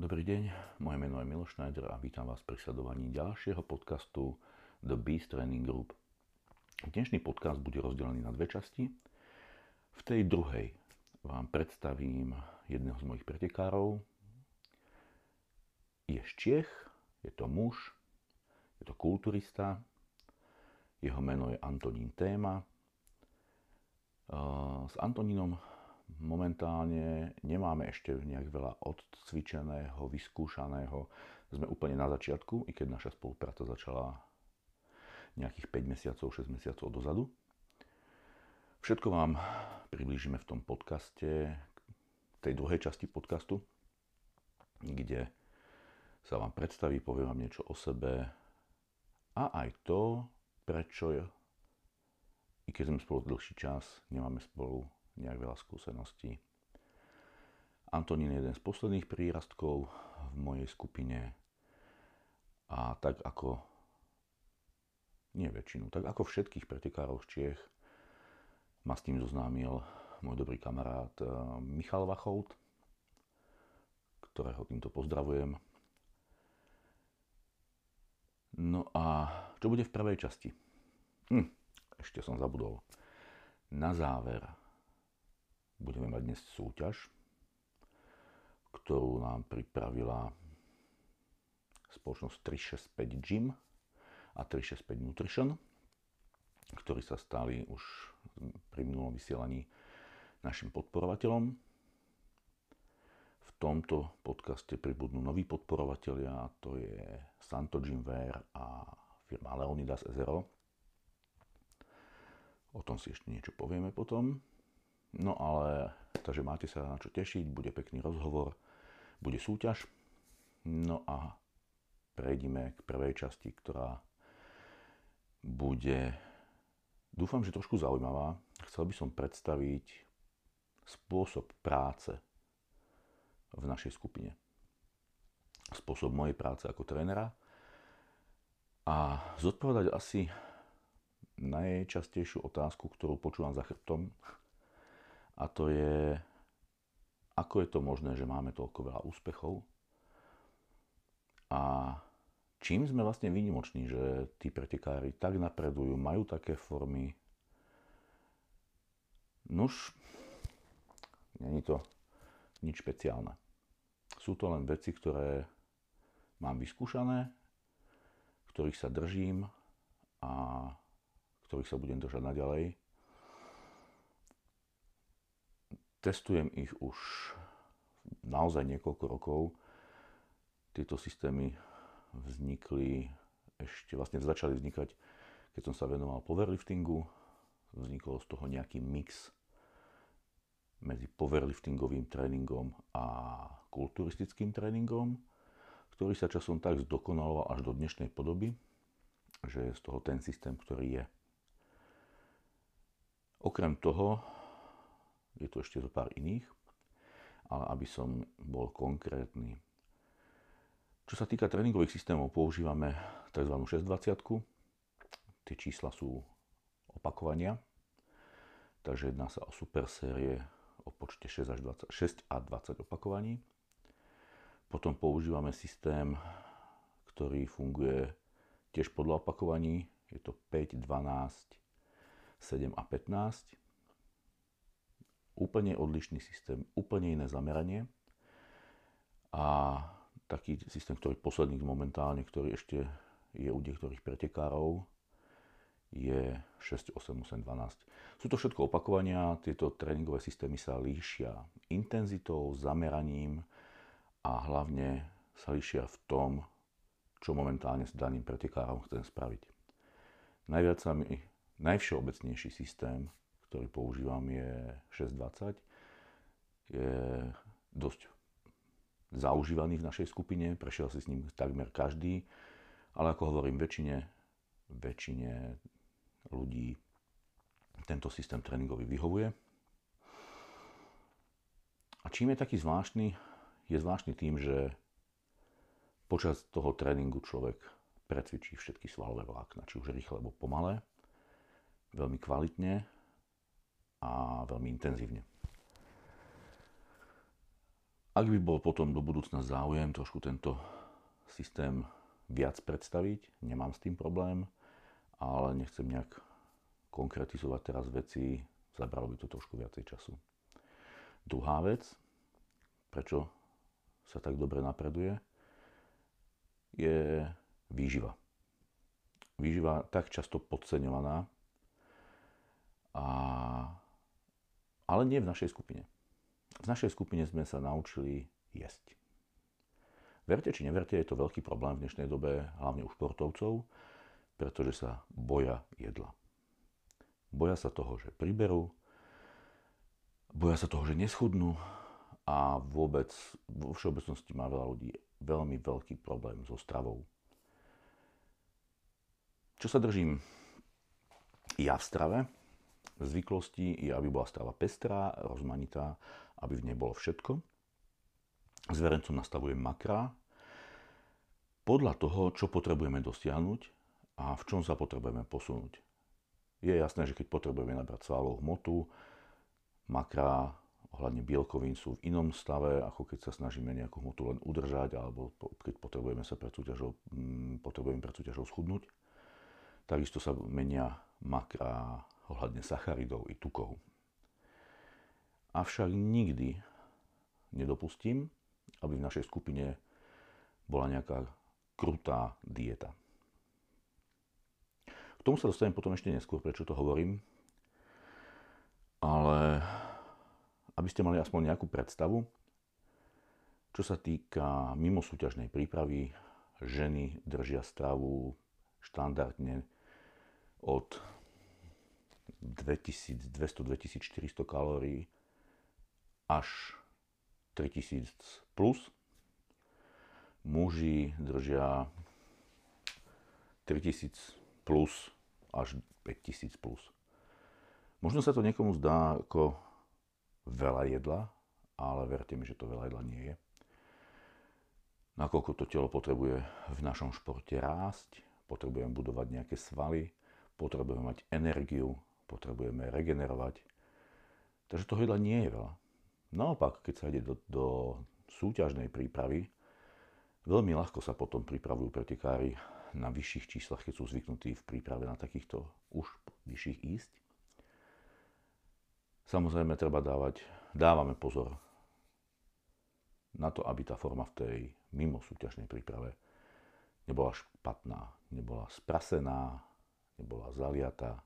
Dobrý deň, moje meno je Miloš Schneider a vítam vás pri sledovaní ďalšieho podcastu The Beast Training Group. Dnešný podcast bude rozdelený na dve časti. V tej druhej vám predstavím jedného z mojich pretekárov. Je z je to muž, je to kulturista, jeho meno je Antonín Téma. S Antonínom momentálne nemáme ešte nejak veľa odcvičeného, vyskúšaného. Sme úplne na začiatku, i keď naša spolupráca začala nejakých 5 mesiacov, 6 mesiacov dozadu. Všetko vám priblížime v tom podcaste, tej druhej časti podcastu, kde sa vám predstaví, poviem vám niečo o sebe a aj to, prečo, i keď sme spolu dlhší čas, nemáme spolu nejak veľa skúseností. Antonín je jeden z posledných prírastkov v mojej skupine a tak ako nie väčšinu, tak ako všetkých pretekárov z Čiech ma s tým zoznámil môj dobrý kamarát eh, Michal Vachout, ktorého týmto pozdravujem. No a čo bude v prvej časti? Hm, ešte som zabudol. Na záver budeme mať dnes súťaž, ktorú nám pripravila spoločnosť 365 Gym a 365 Nutrition, ktorí sa stali už pri minulom vysielaní našim podporovateľom. V tomto podcaste pribudnú noví podporovatelia, to je Santo Gymwear a firma Leonidas Ezero. O tom si ešte niečo povieme potom. No ale, takže máte sa na čo tešiť, bude pekný rozhovor, bude súťaž. No a prejdime k prvej časti, ktorá bude, dúfam, že trošku zaujímavá. Chcel by som predstaviť spôsob práce v našej skupine. Spôsob mojej práce ako trénera a zodpovedať asi najčastejšiu otázku, ktorú počúvam za chrbtom, a to je, ako je to možné, že máme toľko veľa úspechov a čím sme vlastne výnimoční, že tí pretekári tak napredujú, majú také formy. Nuž, není to nič špeciálne. Sú to len veci, ktoré mám vyskúšané, ktorých sa držím a ktorých sa budem držať naďalej Testujem ich už naozaj niekoľko rokov. Tieto systémy vznikli ešte, vlastne začali vznikať, keď som sa venoval powerliftingu. Vznikol z toho nejaký mix medzi powerliftingovým tréningom a kulturistickým tréningom, ktorý sa časom tak zdokonaloval až do dnešnej podoby, že je z toho ten systém, ktorý je. Okrem toho je tu ešte zo pár iných, ale aby som bol konkrétny. Čo sa týka tréningových systémov, používame tzv. 620. Tie čísla sú opakovania, takže jedná sa o super série o počte 6, až 20, 6 a 20 opakovaní. Potom používame systém, ktorý funguje tiež podľa opakovaní. Je to 5, 12, 7 a 15 úplne odlišný systém, úplne iné zameranie a taký systém, ktorý posledný momentálne, ktorý ešte je u niektorých pretekárov, je 6, 8, 8, 12. Sú to všetko opakovania, tieto tréningové systémy sa líšia intenzitou, zameraním a hlavne sa líšia v tom, čo momentálne s daným pretekárom chcem spraviť. Najviac sa mi, najvšeobecnejší systém ktorý používam, je 620. Je dosť zaužívaný v našej skupine, prešiel si s ním takmer každý, ale ako hovorím, väčšine, väčšine ľudí tento systém tréningový vyhovuje. A čím je taký zvláštny? Je zvláštny tým, že počas toho tréningu človek precvičí všetky svalové vlákna, či už rýchle alebo pomalé, veľmi kvalitne a veľmi intenzívne. Ak by bol potom do budúcna záujem trošku tento systém viac predstaviť, nemám s tým problém, ale nechcem nejak konkretizovať teraz veci, zabralo by to trošku viacej času. Druhá vec, prečo sa tak dobre napreduje, je výživa. Výživa tak často podceňovaná, a, ale nie v našej skupine. V našej skupine sme sa naučili jesť. Verte či neverte, je to veľký problém v dnešnej dobe, hlavne u športovcov, pretože sa boja jedla. Boja sa toho, že priberú, boja sa toho, že neschudnú a vôbec vo všeobecnosti má veľa ľudí veľmi veľký problém so stravou. Čo sa držím ja v strave, zvyklosti je, aby bola strava pestrá, rozmanitá, aby v nej bolo všetko. S verencom nastavujem makra podľa toho, čo potrebujeme dosiahnuť a v čom sa potrebujeme posunúť. Je jasné, že keď potrebujeme nabrať svalovú hmotu, makra ohľadne bielkovín sú v inom stave, ako keď sa snažíme nejakú hmotu len udržať, alebo keď potrebujeme sa pred súťažou, mm, potrebujeme pred súťažou schudnúť. Takisto sa menia makra ohľadne sacharidov i tukov. Avšak nikdy nedopustím, aby v našej skupine bola nejaká krutá dieta. K tomu sa dostanem potom ešte neskôr, prečo to hovorím. Ale aby ste mali aspoň nejakú predstavu, čo sa týka mimo súťažnej prípravy, ženy držia stravu štandardne od 2200-2400 kalórií až 3000 plus. Muži držia 3000 plus až 5000 plus. Možno sa to niekomu zdá ako veľa jedla, ale verte mi, že to veľa jedla nie je. Nakoľko to telo potrebuje v našom športe rásť, potrebujeme budovať nejaké svaly, potrebujeme mať energiu, potrebujeme regenerovať. Takže toho jedla nie je veľa. Naopak, keď sa ide do, do súťažnej prípravy, veľmi ľahko sa potom pripravujú pretekári na vyšších číslach, keď sú zvyknutí v príprave na takýchto už vyšších ísť. Samozrejme, treba dávať, dávame pozor na to, aby tá forma v tej mimo súťažnej príprave nebola špatná, nebola sprasená, nebola zaliatá,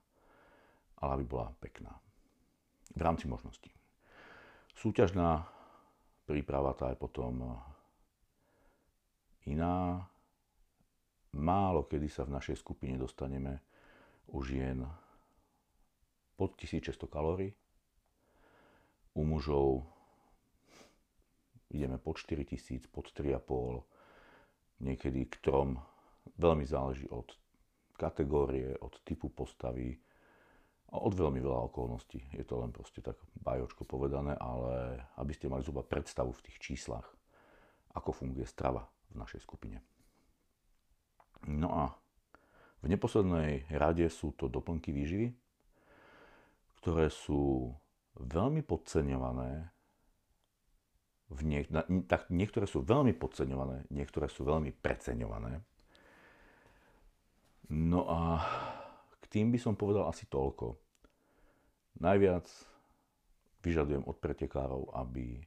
ale aby bola pekná. V rámci možností. Súťažná príprava tá je potom iná. Málo kedy sa v našej skupine dostaneme už jen pod 1600 kalórií, u mužov ideme pod 4000, pod 3,5, niekedy k trom. Veľmi záleží od kategórie, od typu postavy od veľmi veľa okolností. Je to len proste tak bajočko povedané, ale aby ste mali zhruba predstavu v tých číslach, ako funguje strava v našej skupine. No a v neposlednej rade sú to doplnky výživy, ktoré sú veľmi podceňované. V niek- na, tak niektoré sú veľmi podceňované, niektoré sú veľmi preceňované. No a tým by som povedal asi toľko. Najviac vyžadujem od pretekárov, aby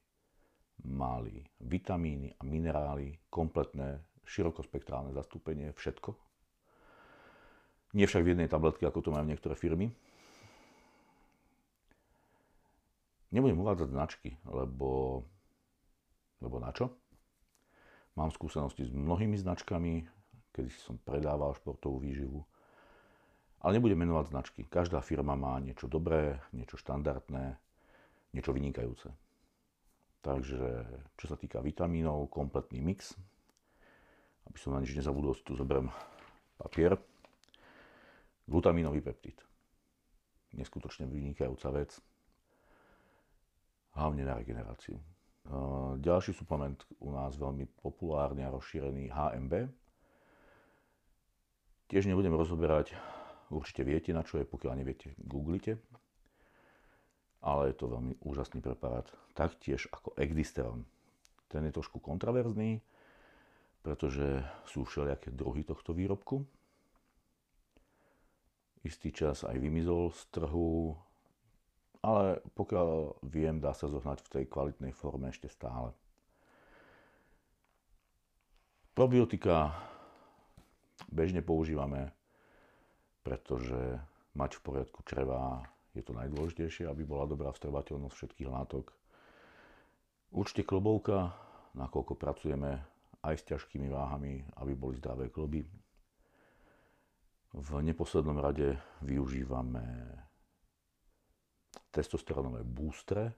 mali vitamíny a minerály, kompletné, širokospektrálne zastúpenie, všetko. Nie však v jednej tabletke, ako to majú niektoré firmy, Nebudem uvádzať značky, lebo, lebo na čo? Mám skúsenosti s mnohými značkami, kedy som predával športovú výživu. Ale nebudem menovať značky. Každá firma má niečo dobré, niečo štandardné, niečo vynikajúce. Takže, čo sa týka vitamínov, kompletný mix. Aby som na nič nezabudol, si tu zoberiem papier. Glutamínový peptid. Neskutočne vynikajúca vec hlavne na regeneráciu. Ďalší suplement u nás veľmi populárny a rozšírený HMB. Tiež nebudem rozoberať, určite viete na čo je, pokiaľ neviete, googlite. Ale je to veľmi úžasný preparát, taktiež ako Egdisteron. ten je trošku kontraverzný, pretože sú všelijaké druhy tohto výrobku. Istý čas aj vymizol z trhu, ale pokiaľ viem, dá sa zohnať v tej kvalitnej forme ešte stále. Probiotika bežne používame, pretože mať v poriadku čreva je to najdôležitejšie, aby bola dobrá vstrbateľnosť všetkých látok. Určite klobovka, nakoľko pracujeme aj s ťažkými váhami, aby boli zdravé kloby. V neposlednom rade využívame testosterónové boostre,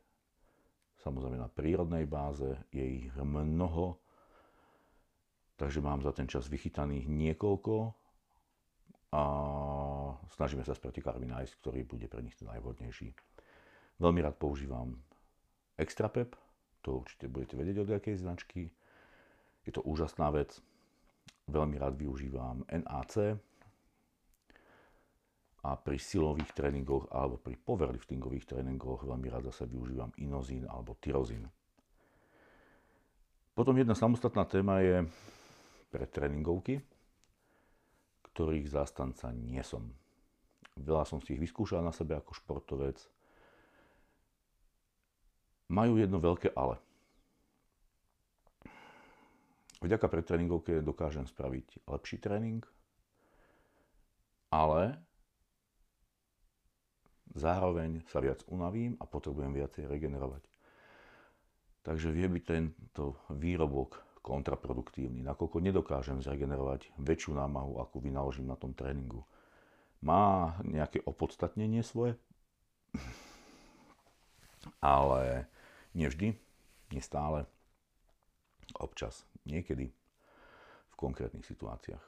samozrejme na prírodnej báze, je ich mnoho, takže mám za ten čas vychytaných niekoľko a snažíme sa s pretekármi nájsť, ktorý bude pre nich ten najvhodnejší. Veľmi rád používam Extrapep, to určite budete vedieť od akej značky. Je to úžasná vec. Veľmi rád využívam NAC a pri silových tréningoch alebo pri powerliftingových tréningoch veľmi rád zase využívam inozín alebo tyrozín. Potom jedna samostatná téma je pre tréningovky, ktorých zástanca nie som. Veľa som si ich vyskúšal na sebe ako športovec. Majú jedno veľké ale. Vďaka pretréningovke dokážem spraviť lepší tréning, ale zároveň sa viac unavím a potrebujem viacej regenerovať. Takže vie byť tento výrobok kontraproduktívny, nakoľko nedokážem zregenerovať väčšiu námahu, ako vynaložím na tom tréningu. Má nejaké opodstatnenie svoje, ale nevždy, nestále, občas, niekedy, v konkrétnych situáciách.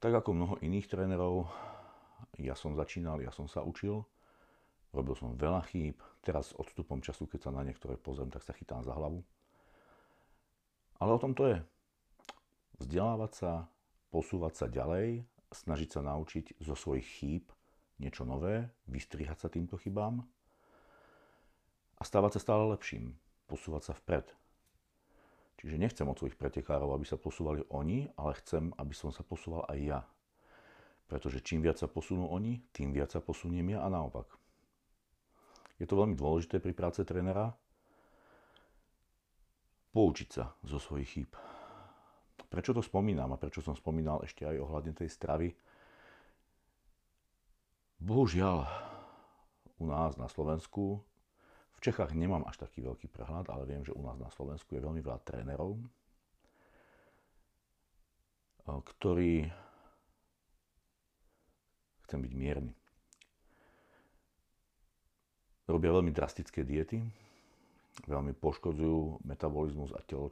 Tak ako mnoho iných trénerov, ja som začínal, ja som sa učil, Robil som veľa chýb, teraz s odstupom času, keď sa na niektoré pozriem, tak sa chytám za hlavu. Ale o tom to je. Vzdelávať sa, posúvať sa ďalej, snažiť sa naučiť zo svojich chýb niečo nové, vystrihať sa týmto chybám a stávať sa stále lepším, posúvať sa vpred. Čiže nechcem od svojich pretekárov, aby sa posúvali oni, ale chcem, aby som sa posúval aj ja. Pretože čím viac sa posunú oni, tým viac sa posuniem ja a naopak. Je to veľmi dôležité pri práce trénera. Poučiť sa zo svojich chýb. Prečo to spomínam a prečo som spomínal ešte aj ohľadne tej stravy? Bohužiaľ, u nás na Slovensku, v Čechách nemám až taký veľký prehľad, ale viem, že u nás na Slovensku je veľmi veľa trénerov, ktorí, chcem byť mierny, robia veľmi drastické diety, veľmi poškodzujú metabolizmus a telo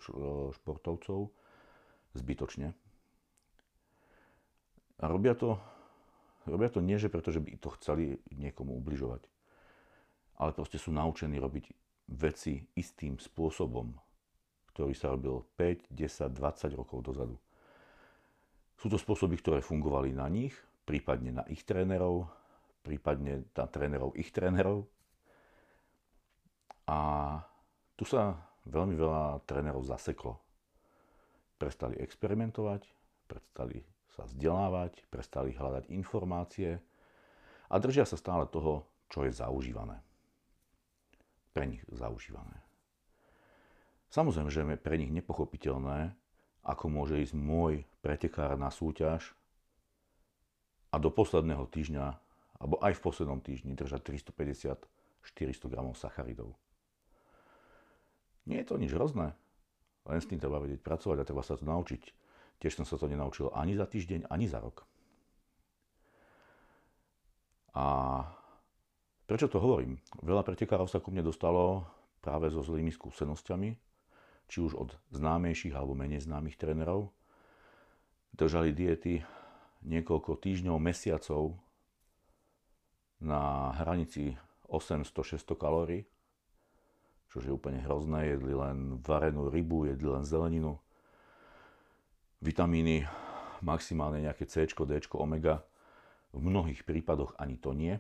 športovcov zbytočne. A robia to, robia to nie, že preto, že by to chceli niekomu ubližovať, ale proste sú naučení robiť veci istým spôsobom, ktorý sa robil 5, 10, 20 rokov dozadu. Sú to spôsoby, ktoré fungovali na nich, prípadne na ich trénerov, prípadne na trénerov ich trénerov, a tu sa veľmi veľa trénerov zaseklo. Prestali experimentovať, prestali sa vzdelávať, prestali hľadať informácie a držia sa stále toho, čo je zaužívané. Pre nich zaužívané. Samozrejme, pre nich nepochopiteľné, ako môže ísť môj pretekár na súťaž a do posledného týždňa, alebo aj v poslednom týždni držať 350-400 gramov sacharidov. Nie je to nič hrozné. Len s tým treba vedieť pracovať a treba sa to naučiť. Tiež som sa to nenaučil ani za týždeň, ani za rok. A prečo to hovorím? Veľa pretekárov sa ku mne dostalo práve so zlými skúsenosťami, či už od známejších alebo menej známych trénerov. Držali diety niekoľko týždňov, mesiacov na hranici 800-600 kalórií čo je úplne hrozné, jedli len varenú rybu, jedli len zeleninu, vitamíny, maximálne nejaké C, D, omega, v mnohých prípadoch ani to nie.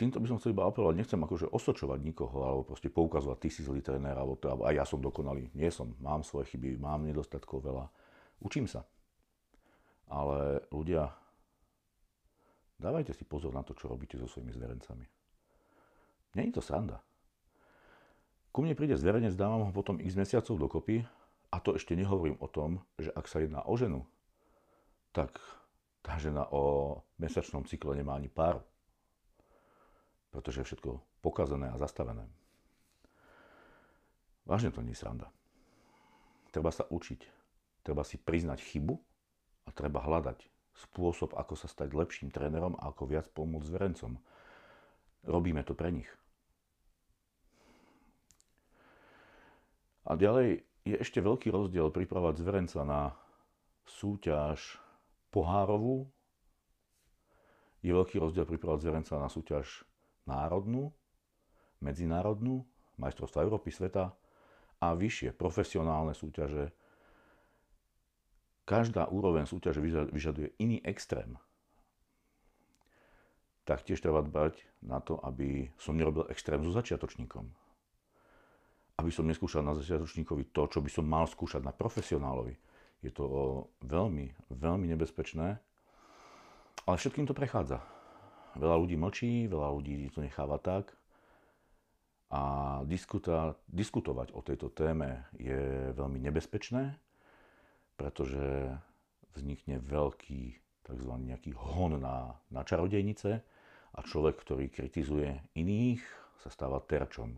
týmto by som chcel iba apelovať, nechcem akože osočovať nikoho, alebo proste poukazovať, ty si zlý tréner, alebo to, aj ja som dokonalý. Nie som, mám svoje chyby, mám nedostatkov veľa. Učím sa. Ale ľudia, dávajte si pozor na to, čo robíte so svojimi zverencami. Není to sranda. Ku mne príde zverenec, dávam ho potom x mesiacov dokopy a to ešte nehovorím o tom, že ak sa jedná o ženu, tak tá žena o mesačnom cykle nemá ani pár pretože je všetko pokazené a zastavené. Vážne to nie je sranda. Treba sa učiť, treba si priznať chybu a treba hľadať spôsob, ako sa stať lepším trénerom a ako viac pomôcť zverencom. Robíme to pre nich. A ďalej je ešte veľký rozdiel pripravať zverenca na súťaž pohárovú. Je veľký rozdiel pripravať zverenca na súťaž národnú, medzinárodnú, majstrovstva Európy, sveta a vyššie profesionálne súťaže. Každá úroveň súťaže vyžaduje iný extrém. Taktiež treba dbať na to, aby som nerobil extrém so začiatočníkom. Aby som neskúšal na začiatočníkovi to, čo by som mal skúšať na profesionálovi. Je to veľmi, veľmi nebezpečné, ale všetkým to prechádza. Veľa ľudí mlčí, veľa ľudí to necháva tak. A diskuta, diskutovať o tejto téme je veľmi nebezpečné, pretože vznikne veľký tzv. nejaký hon na, na čarodejnice a človek, ktorý kritizuje iných, sa stáva terčom.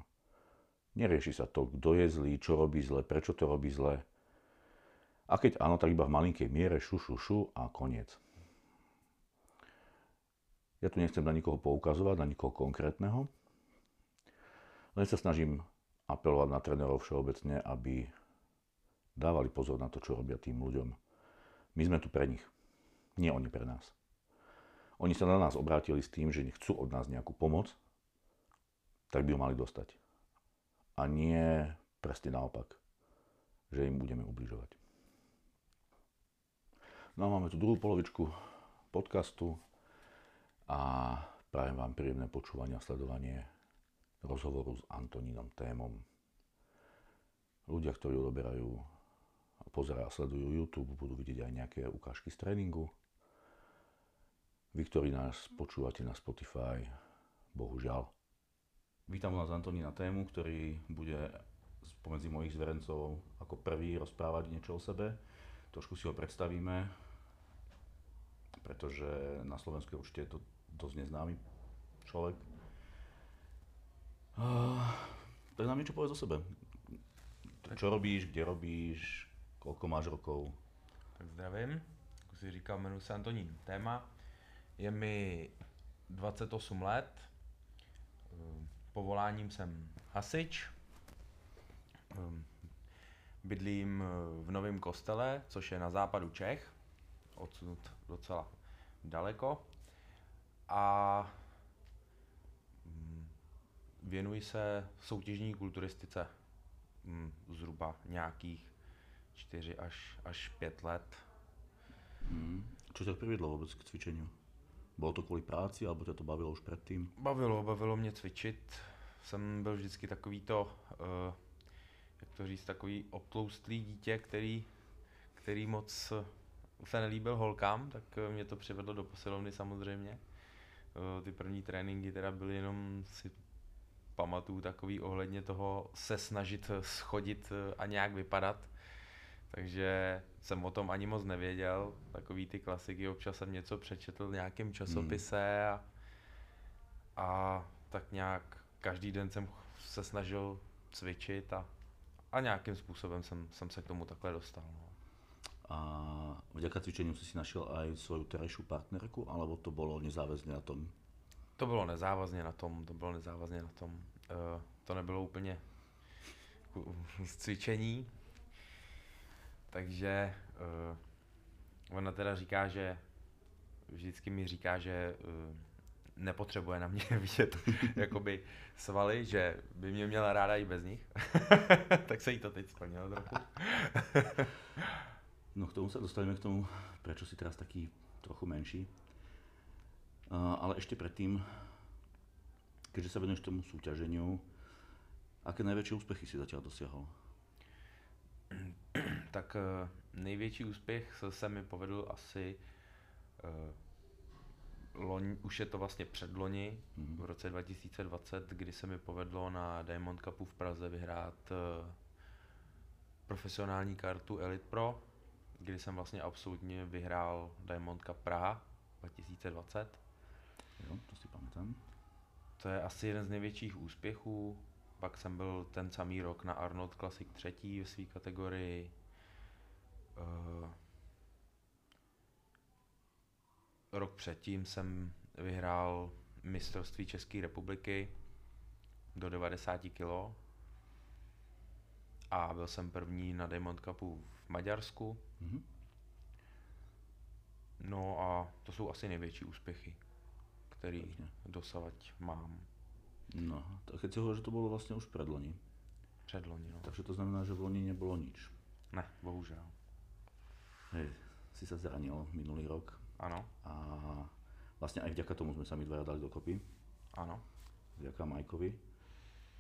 Nerieši sa to, kto je zlý, čo robí zle, prečo to robí zle. A keď áno, tak iba v malinkej miere šu, šu, šu a koniec. Ja tu nechcem na nikoho poukazovať, na nikoho konkrétneho. Len sa snažím apelovať na trénerov všeobecne, aby dávali pozor na to, čo robia tým ľuďom. My sme tu pre nich, nie oni pre nás. Oni sa na nás obrátili s tým, že chcú od nás nejakú pomoc, tak by ju mali dostať. A nie presne naopak, že im budeme ubližovať. No a máme tu druhú polovičku podcastu a prajem vám príjemné počúvanie a sledovanie rozhovoru s Antonínom Témom. Ľudia, ktorí odoberajú pozerajú a sledujú YouTube, budú vidieť aj nejaké ukážky z tréningu. Vy, ktorí nás počúvate na Spotify, bohužiaľ. Vítam vás Antonína Tému, ktorý bude spomedzi mojich zverencov ako prvý rozprávať niečo o sebe. Trošku si ho predstavíme, pretože na Slovensku určite je to dosť neznámy človek. Uh, tak nám niečo povedz o sebe. Čo robíš, kde robíš, koľko máš rokov? Tak zdravím, jak si říkal, jmenuji se Antonín Téma. Je mi 28 let, ehm, povoláním jsem hasič, ehm, bydlím v Novém kostele, což je na západu Čech, odsud docela daleko a mm, věnuji se soutěžní kulturistice mm, zhruba nějakých 4 až, až 5 let. Hmm. Čo ťa priviedlo vôbec k cvičeniu? Bylo to kvůli práci, alebo tě to bavilo už předtím? Bavilo, bavilo mě cvičit. Jsem byl vždycky takový to, uh, jak to říct, takový obtloustlý dítě, který, který moc se nelíbil holkám, tak mě to přivedlo do posilovny samozřejmě. Eh, ty první tréninky teda byly jenom si pamatuju takový ohledně toho se snažit schodit eh, a nějak vypadat. Takže jsem o tom ani moc nevěděl. Takový ty klasiky, občas jsem něco přečetl v nějakém časopise a, a tak nějak každý den jsem se snažil cvičit a, a nějakým způsobem jsem, jsem se k tomu takhle dostal. No a vďaka cvičeniu si si našiel aj svoju terajšiu partnerku, alebo to bolo nezáväzne na tom? To bylo nezávazně na tom, to bylo nezávazně na tom. Uh, to nebylo úplně z cvičení, takže uh, ona teda říká, že vždycky mi říká, že uh, nepotřebuje na mě vidět jakoby svaly, že by mě měla ráda i bez nich. tak se jí to teď splnilo trochu. No k tomu sa dostaneme k tomu, prečo si teraz taký trochu menší. Uh, ale ešte predtým Keďže sa venuješ tomu súťaženiu, aké najväčšie úspechy si zatiaľ dosiahol? Tak eh, největší úspěch se mi povedl asi uh, loň, už je to vlastně předloni, mm-hmm. v roce 2020, kdy se mi povedlo na Diamond Cupu v Praze vyhrát uh, profesionální kartu Elite Pro, kdy jsem vlastně absolutně vyhrál Diamond Cup Praha 2020. Jo, to si pamatám. To je asi jeden z největších úspěchů. Pak jsem byl ten samý rok na Arnold Classic třetí ve své kategorii. Uh, rok předtím jsem vyhrál mistrovství České republiky do 90 kg a byl jsem první na Diamond Cupu v Maďarsku. Mm-hmm. No a to jsou asi největší úspěchy, který Pekne. dosavať mám. No, tak keď si hovoril, že to bylo vlastně už předloni. Předloni, no. Takže to znamená, že v loni nebylo nič. Ne, bohužel. Hej, si sa zranil minulý rok. Ano. A vlastne aj vďaka tomu sme sa my dvaja dali dokopy. Ano. Vďaka Majkovi.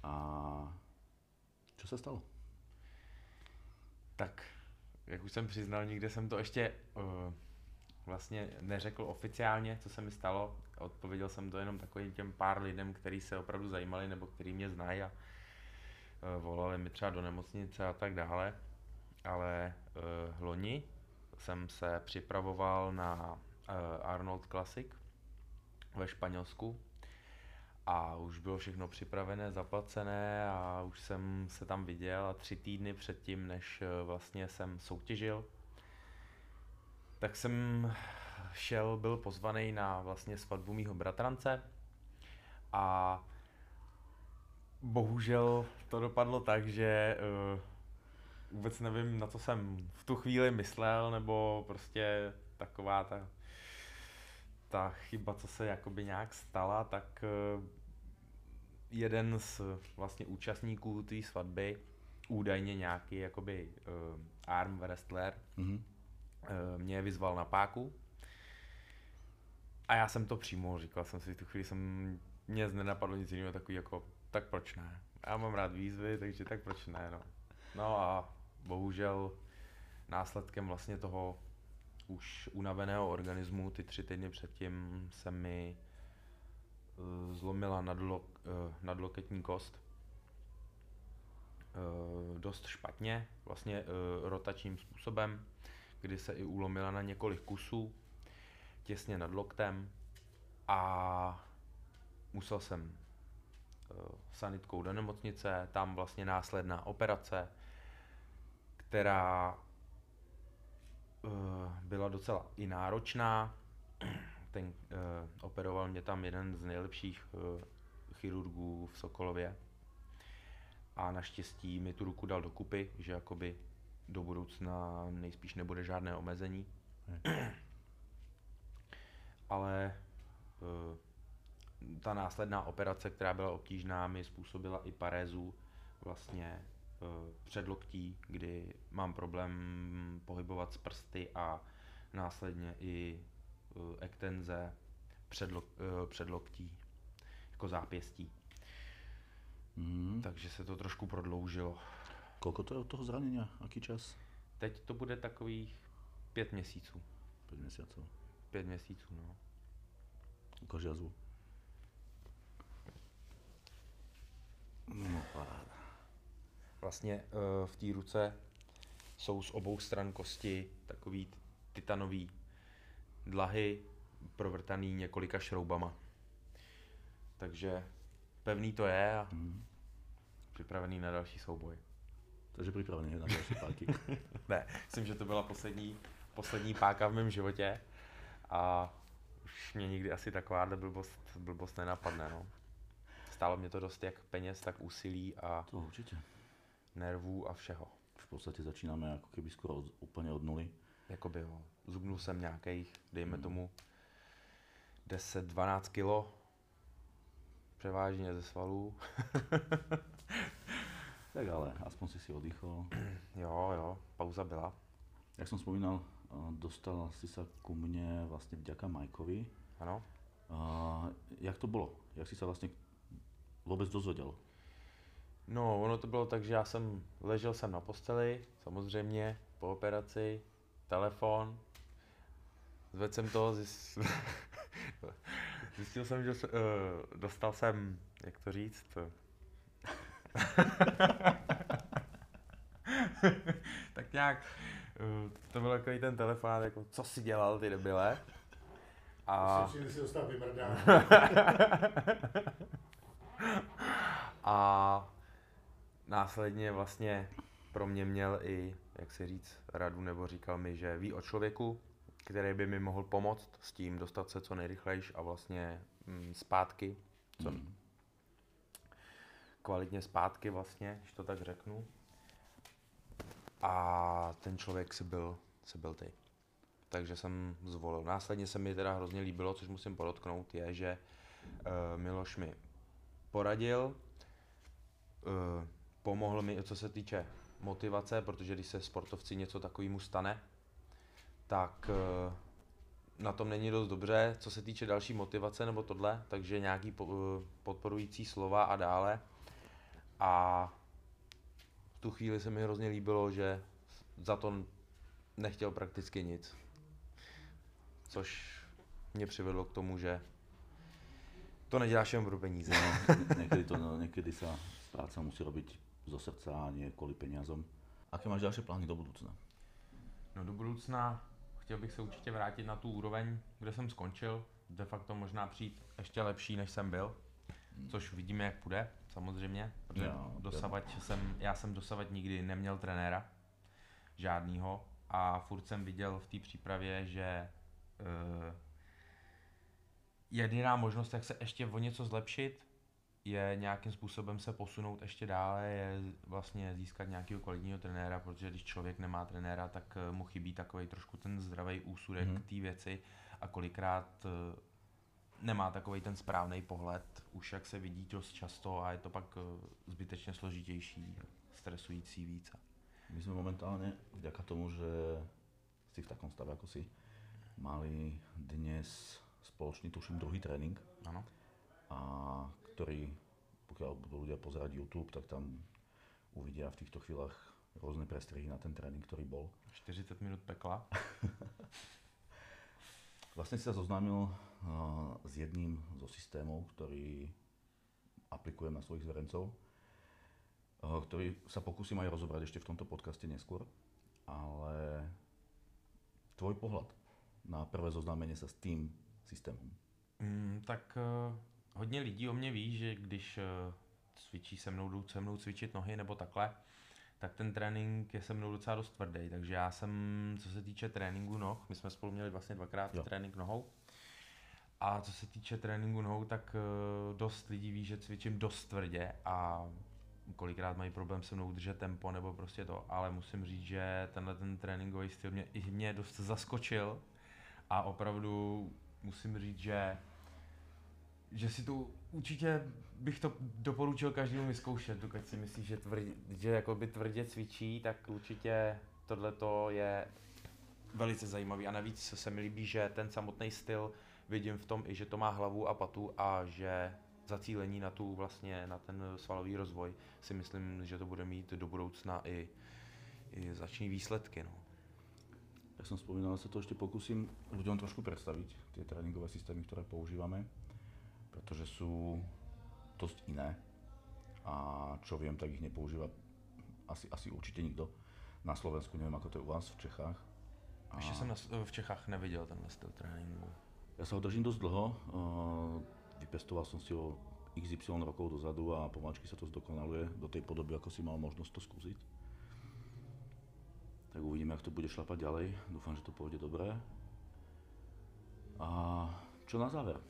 A čo sa stalo? Tak, jak už jsem přiznal, nikde jsem to ještě uh, vlastně neřekl oficiálně, co se mi stalo. Odpověděl jsem to jenom takovým těm pár lidem, kteří se opravdu zajímali nebo kteří mě znají a uh, volali mi třeba do nemocnice a tak dále. Ale uh, loni jsem se připravoval na uh, Arnold Classic ve Španělsku a už bylo všechno připravené, zaplacené a už jsem se tam viděl a tři týdny předtím, než eh, vlastně jsem soutěžil, tak jsem šel, byl pozvaný na vlastně svatbu mýho bratrance a bohužel to dopadlo tak, že uh, vůbec nevím, na co jsem v tu chvíli myslel, nebo prostě taková ta ta chyba, co se jakoby nějak stala, tak eh, jeden z vlastně účastníků té svatby, údajně nějaký jakoby uh, arm wrestler, mm-hmm. uh, mě vyzval na páku. A já jsem to přímo říkal jsem si, v tu chvíli jsem, mě nenapadlo nic jiného, takový jako, tak proč ne? Já mám rád výzvy, takže tak proč ne, no. No a bohužel následkem vlastně toho už unaveného organismu ty tři týdny předtím se mi uh, zlomila nadlo, uh, nadloketní kost. Uh, dost špatně, vlastně rotačním způsobem, kdy se i ulomila na několik kusů, těsně nad loktem a musel jsem sanitkou do nemocnice, tam vlastně následná operace, která uh, byla docela i náročná. Ten uh, operoval mě tam jeden z nejlepších uh, chirurgů v Sokolově. A naštěstí mi tu ruku dal dokupy, že jakoby do budoucna nejspíš nebude žádné omezení. Ale ta následná operace, která byla obtížná, mi způsobila i parézu vlastně Eh, předloktí, kdy mám problém pohybovat s prsty a následně i eh, ektenze předlok, eh, předloktí, jako zápěstí. Mm. Takže se to trošku prodloužilo. Kolko to je od toho zranění? Aký čas? Teď to bude takových pět měsíců. Pět měsíců. Pět měsíců, no. Ukaž jazvu. No, paráda. Vlastně uh, v té ruce jsou z obou stran kosti takový titanový dlahy provrtaný několika šroubama. Takže pevný to je a mm. připravený na další souboj. Takže připravený na další páky. ne, myslím, že to byla poslední, poslední páka v mém životě a už mě nikdy asi takováhle blbost, blbost nenapadne. No. Stálo mě to dost jak peněz, tak úsilí a to určitě nervů a všeho. V podstatě začínáme jako keby skoro od, úplně od nuly. Jakoby jo. Zubnul jsem nějakých, dejme hmm. tomu, 10-12 kilo. Převážně ze svalů. tak ale, aspoň si si oddychol. jo, jo, pauza byla. Jak jsem vzpomínal, dostal si se ku mně vlastně vďaka Majkovi. Ano. A jak to bylo? Jak si se vlastně vůbec dozvěděl? No, ono to bylo tak, že já jsem ležel jsem na posteli, samozřejmě, po operaci, telefon, zvedl jsem to, zjist... zjistil jsem, že uh, dostal jsem, jak to říct, tak nějak, uh, to byl takový ten telefon, jako, co si dělal, ty debile? A... Myslím, že si dostal vymrdán. a následně vlastně pro mě měl i, jak se říct, radu, nebo říkal mi, že ví o člověku, který by mi mohl pomoct s tím dostat se co nejrychlejš a vlastně mm, zpátky, co, mm. kvalitně zpátky vlastně, když to tak řeknu. A ten člověk si byl, si byl ty. Takže jsem zvolil. Následně se mi teda hrozně líbilo, což musím podotknout, je, že uh, Miloš mi poradil, uh, pomohl mi, co se týče motivace, protože když se sportovci něco takovému stane, tak uh, na tom není dost dobře, co se týče další motivace nebo tohle, takže nějaký podporující slova a dále. A v tu chvíli se mi hrozně líbilo, že za to nechtěl prakticky nic. Což mě přivedlo k tomu, že to neděláš jen pro peníze. někdy, to, někdy se práce musí robiť zo srdca a nie kvůli peniazom. Aké máš další plány do budoucna? No do budoucna chtěl bych se určitě vrátit na tu úroveň, kde jsem skončil. De facto možná přijít ještě lepší, než jsem byl. Což uvidíme, jak půjde, samozřejmě. Protože no, dosavať jsem, já jsem dosavať nikdy neměl trenéra. Žádnýho. A furt jsem viděl v té přípravě, že uh, jediná možnost, jak se ještě o něco zlepšit, je nějakým způsobem se posunout ještě dále, je vlastně získat nějakého kvalitního trenéra, protože když člověk nemá trenéra, tak eh, mu chybí takový trošku ten zdravý úsudek mm. té věci a kolikrát eh, nemá takový ten správný pohled, už jak se vidí dost často a je to pak eh, zbytečně složitější, stresující více. My jsme momentálně, vďaka tomu, že si v takom stave, jako si mali dnes spoločný, tuším, druhý trénink. Ano. A ktorí, pokiaľ budú ľudia pozerať YouTube, tak tam uvidia v týchto chvíľach rôzne prestrihy na ten tréning, ktorý bol. 40 minút pekla. vlastne si sa zoznámil uh, s jedným zo systémov, ktorý aplikujem na svojich zverencov, uh, ktorý sa pokúsim aj rozobrať ešte v tomto podcaste neskôr, ale tvoj pohľad na prvé zoznámenie sa s tým systémem. Mm, tak uh hodně lidí o mě ví, že když eh, cvičí se mnou, jdou se mnou cvičit nohy nebo takhle, tak ten trénink je se mnou docela dost tvrdý. Takže já jsem, co se týče tréninku noh, my jsme spolu měli vlastně dvakrát jo. trénink nohou. A co se týče tréninku nohou, tak uh, dost lidí ví, že cvičím dost tvrdě a kolikrát mají problém se mnou udržet tempo nebo prostě to, ale musím říct, že tenhle ten tréninkový styl mě, i mě dost zaskočil a opravdu musím říct, že že si tu určitě bych to doporučil každému vyzkoušet, dokud si myslí, že, tvrdě, že jakoby tvrdě cvičí, tak určitě tohle je velice zajímavý a navíc se mi líbí, že ten samotný styl vidím v tom i, že to má hlavu a patu a že zacílení na tu vlastně, na ten svalový rozvoj si myslím, že to bude mít do budoucna i, i zační výsledky. No. Jak jsem vzpomínal, se to ještě pokusím ľuďom trošku představit, ty tréninkové systémy, které používáme pretože sú dosť iné a čo viem, tak ich nepoužíva asi, asi určite nikto na Slovensku, neviem ako to je u vás v Čechách. A... Ještě jsem na, v Čechách neviděl ten styl tréninku. Ja sa ho držím dosť dlho, vypestoval som si ho XY rokov dozadu a pomačky sa to zdokonaluje do tej podoby, ako si mal možnosť to skúsiť. Tak uvidíme, jak to bude šlapať ďalej. Dúfam, že to pôjde dobré. A čo na záver?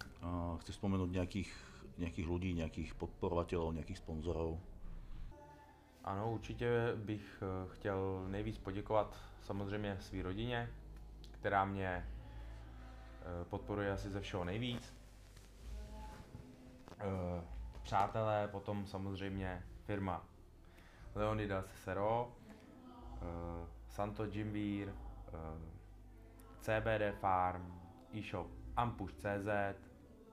Chceš spomenúť nejakých, nejakých ľudí, nejakých podporovateľov, nejakých sponzorov? Ano, určitě bych eh, chtěl nejvíc poděkovat samozřejmě své rodině, která mě eh, podporuje asi ze všeho nejvíc. Eh, přátelé, potom samozřejmě firma Leonidas Cicero, Santo Jimbeer, CBD Farm, e-shop Ampush.cz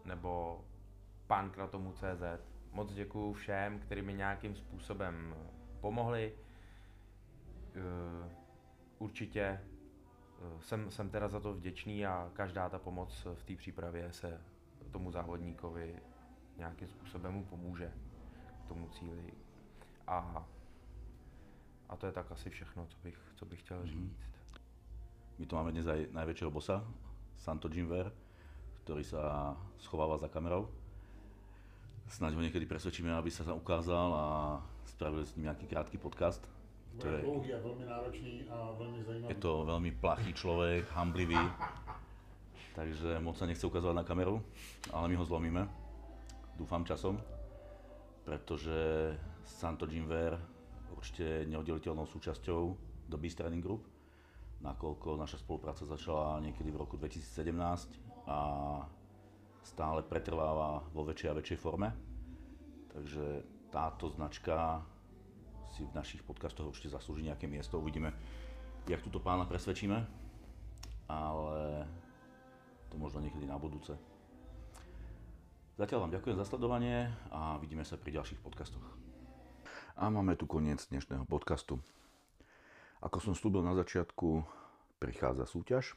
nebo pankratomu.cz, moc děkuju všem, kteří mi nějakým způsobem pomohli. Určitě jsem, jsem teda za to vděčný a každá ta pomoc v té přípravě se tomu závodníkovi nějakým způsobem mu pomůže k tomu cíli. A, a to je tak asi všechno, co bych, co bych chtěl mhm. říct. My tu máme dnes aj najväčšieho bossa, Santo Jimver, ktorý sa schováva za kamerou. Snaď ho niekedy presvedčíme, aby sa ukázal a spravili s ním nejaký krátky podcast. To je dlouhý a veľmi náročný a veľmi zaujímavý. Je to veľmi plachý človek, hamblivý, takže moc sa nechce ukazovať na kameru, ale my ho zlomíme. Dúfam časom, pretože Santo Jimver určite neoddeliteľnou súčasťou do Beast Training Group nakoľko naša spolupráca začala niekedy v roku 2017 a stále pretrváva vo väčšej a väčšej forme. Takže táto značka si v našich podcastoch určite zaslúži nejaké miesto. Uvidíme, jak túto pána presvedčíme, ale to možno niekedy na budúce. Zatiaľ vám ďakujem za sledovanie a vidíme sa pri ďalších podcastoch. A máme tu koniec dnešného podcastu. Ako som slúbil na začiatku, prichádza súťaž.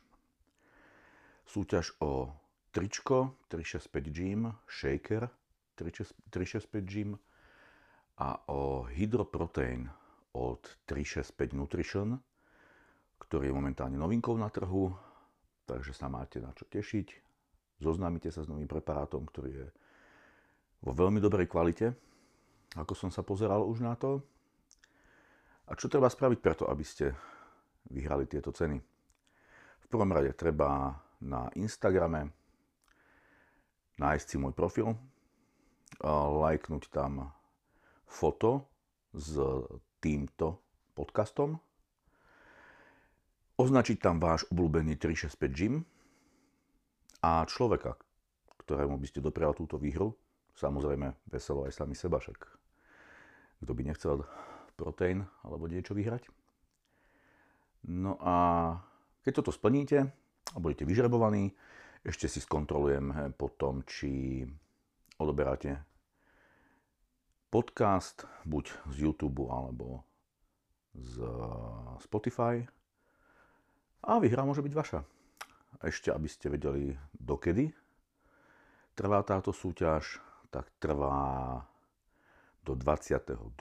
Súťaž o tričko 365 Gym, shaker 365 Gym a o hydroprotein od 365 Nutrition, ktorý je momentálne novinkou na trhu, takže sa máte na čo tešiť. Zoznámite sa s novým preparátom, ktorý je vo veľmi dobrej kvalite, ako som sa pozeral už na to. A čo treba spraviť preto, aby ste vyhrali tieto ceny? V prvom rade treba na Instagrame nájsť si môj profil, lajknúť tam foto s týmto podcastom, označiť tam váš obľúbený 365 Gym a človeka, ktorému by ste dopriali túto výhru, samozrejme veselo aj sami seba, však kto by nechcel proteín alebo niečo vyhrať. No a keď toto splníte budete vyžrebovaní, ešte si skontrolujem potom, či odoberáte podcast buď z YouTube alebo z Spotify a výhra môže byť vaša. Ešte, aby ste vedeli dokedy trvá táto súťaž, tak trvá do 22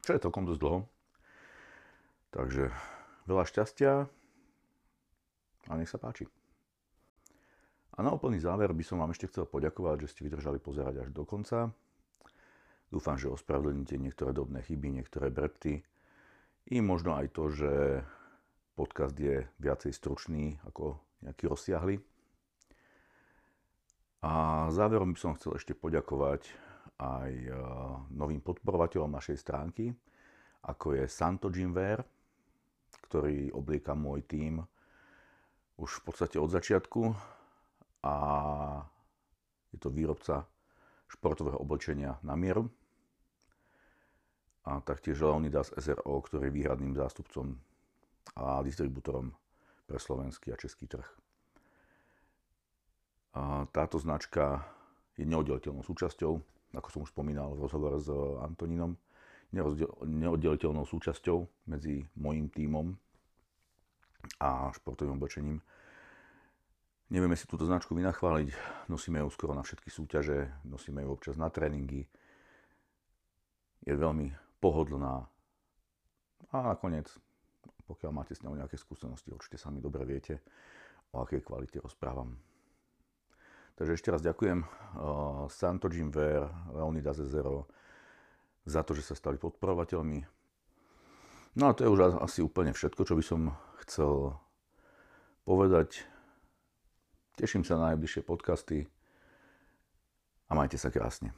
čo je celkom dosť dlho. Takže veľa šťastia a nech sa páči. A na úplný záver by som vám ešte chcel poďakovať, že ste vydržali pozerať až do konca. Dúfam, že ospravedlníte niektoré dobné chyby, niektoré brepty i možno aj to, že podcast je viacej stručný ako nejaký rozsiahly. A záverom by som chcel ešte poďakovať aj e, novým podporovateľom našej stránky, ako je Santo Gymwear, ktorý oblieka môj tím už v podstate od začiatku a je to výrobca športového oblečenia na mieru. A taktiež Leonidas SRO, ktorý je výhradným zástupcom a distribútorom pre slovenský a český trh. A táto značka je neoddeliteľnou súčasťou ako som už spomínal v rozhovore s Antonínom, neoddeliteľnou súčasťou medzi mojim tímom a športovým oblečením. Nevieme si túto značku vynachváliť, nosíme ju skoro na všetky súťaže, nosíme ju občas na tréningy. Je veľmi pohodlná a nakoniec, pokiaľ máte s ňou nejaké skúsenosti, určite sami dobre viete, o akej kvalite rozprávam. Takže ešte raz ďakujem uh, Santo Ver, Leonidas Zero za to, že sa stali podporovateľmi. No a to je už asi úplne všetko, čo by som chcel povedať. Teším sa na najbližšie podcasty a majte sa krásne.